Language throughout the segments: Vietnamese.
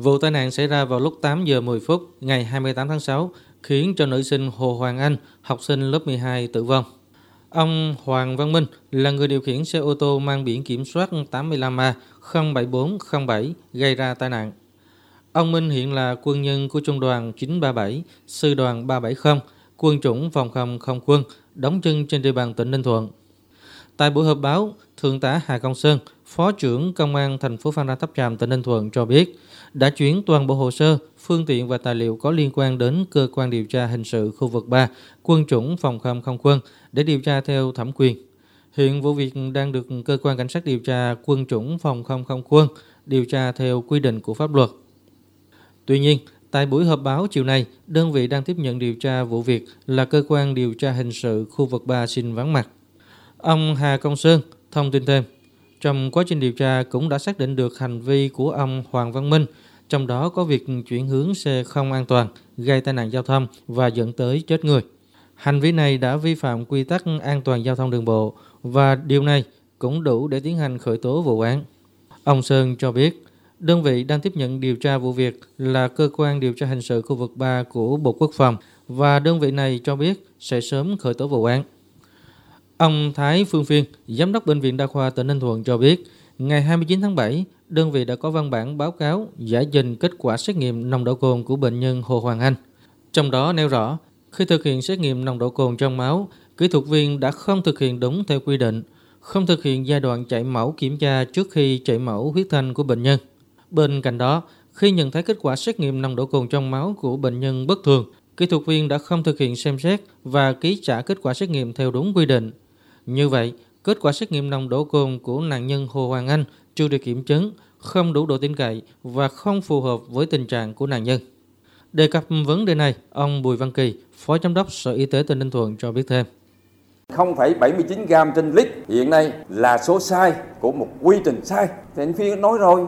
Vụ tai nạn xảy ra vào lúc 8 giờ 10 phút ngày 28 tháng 6 khiến cho nữ sinh Hồ Hoàng Anh, học sinh lớp 12 tử vong. Ông Hoàng Văn Minh là người điều khiển xe ô tô mang biển kiểm soát 85A 07407 gây ra tai nạn. Ông Minh hiện là quân nhân của trung đoàn 937, sư đoàn 370, quân chủng phòng không không quân, đóng chân trên địa bàn tỉnh Ninh Thuận. Tại buổi họp báo, Thượng tá Hà Công Sơn, Phó trưởng Công an thành phố Phan Rang Tháp Chàm tỉnh Ninh Thuận cho biết, đã chuyển toàn bộ hồ sơ, phương tiện và tài liệu có liên quan đến cơ quan điều tra hình sự khu vực 3, quân chủng phòng không không quân để điều tra theo thẩm quyền. Hiện vụ việc đang được cơ quan cảnh sát điều tra quân chủng phòng không không quân điều tra theo quy định của pháp luật. Tuy nhiên, tại buổi họp báo chiều nay, đơn vị đang tiếp nhận điều tra vụ việc là cơ quan điều tra hình sự khu vực 3 xin vắng mặt. Ông Hà Công Sơn thông tin thêm, trong quá trình điều tra cũng đã xác định được hành vi của ông Hoàng Văn Minh, trong đó có việc chuyển hướng xe không an toàn, gây tai nạn giao thông và dẫn tới chết người. Hành vi này đã vi phạm quy tắc an toàn giao thông đường bộ và điều này cũng đủ để tiến hành khởi tố vụ án. Ông Sơn cho biết, đơn vị đang tiếp nhận điều tra vụ việc là cơ quan điều tra hình sự khu vực 3 của Bộ Quốc phòng và đơn vị này cho biết sẽ sớm khởi tố vụ án. Ông Thái Phương Phiên, Giám đốc Bệnh viện Đa khoa tỉnh Ninh Thuận cho biết, ngày 29 tháng 7, đơn vị đã có văn bản báo cáo giải trình kết quả xét nghiệm nồng độ cồn của bệnh nhân Hồ Hoàng Anh. Trong đó nêu rõ, khi thực hiện xét nghiệm nồng độ cồn trong máu, kỹ thuật viên đã không thực hiện đúng theo quy định, không thực hiện giai đoạn chạy mẫu kiểm tra trước khi chạy mẫu huyết thanh của bệnh nhân. Bên cạnh đó, khi nhận thấy kết quả xét nghiệm nồng độ cồn trong máu của bệnh nhân bất thường, kỹ thuật viên đã không thực hiện xem xét và ký trả kết quả xét nghiệm theo đúng quy định. Như vậy, kết quả xét nghiệm nồng độ cồn của nạn nhân Hồ Hoàng Anh chưa được kiểm chứng, không đủ độ tin cậy và không phù hợp với tình trạng của nạn nhân. Đề cập vấn đề này, ông Bùi Văn Kỳ, Phó Giám đốc Sở Y tế tỉnh Ninh Thuận cho biết thêm. 0,79 gram trên lít hiện nay là số sai của một quy trình sai. Thì anh Phiên nói rồi,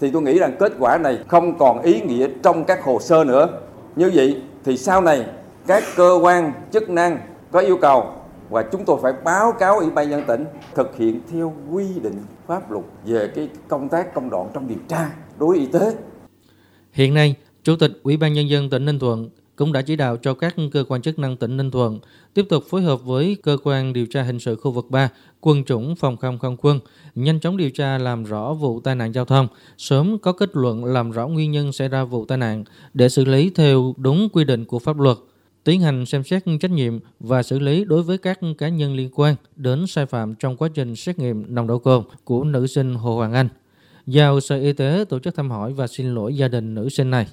thì tôi nghĩ rằng kết quả này không còn ý nghĩa trong các hồ sơ nữa. Như vậy thì sau này các cơ quan chức năng có yêu cầu và chúng tôi phải báo cáo ủy ban nhân tỉnh thực hiện theo quy định pháp luật về cái công tác công đoạn trong điều tra đối với y tế. Hiện nay, Chủ tịch Ủy ban Nhân dân tỉnh Ninh Thuận cũng đã chỉ đạo cho các cơ quan chức năng tỉnh Ninh Thuận tiếp tục phối hợp với cơ quan điều tra hình sự khu vực 3, quân chủng phòng không không quân, nhanh chóng điều tra làm rõ vụ tai nạn giao thông, sớm có kết luận làm rõ nguyên nhân xảy ra vụ tai nạn để xử lý theo đúng quy định của pháp luật, tiến hành xem xét trách nhiệm và xử lý đối với các cá nhân liên quan đến sai phạm trong quá trình xét nghiệm nồng độ cồn của nữ sinh Hồ Hoàng Anh. Giao Sở Y tế tổ chức thăm hỏi và xin lỗi gia đình nữ sinh này.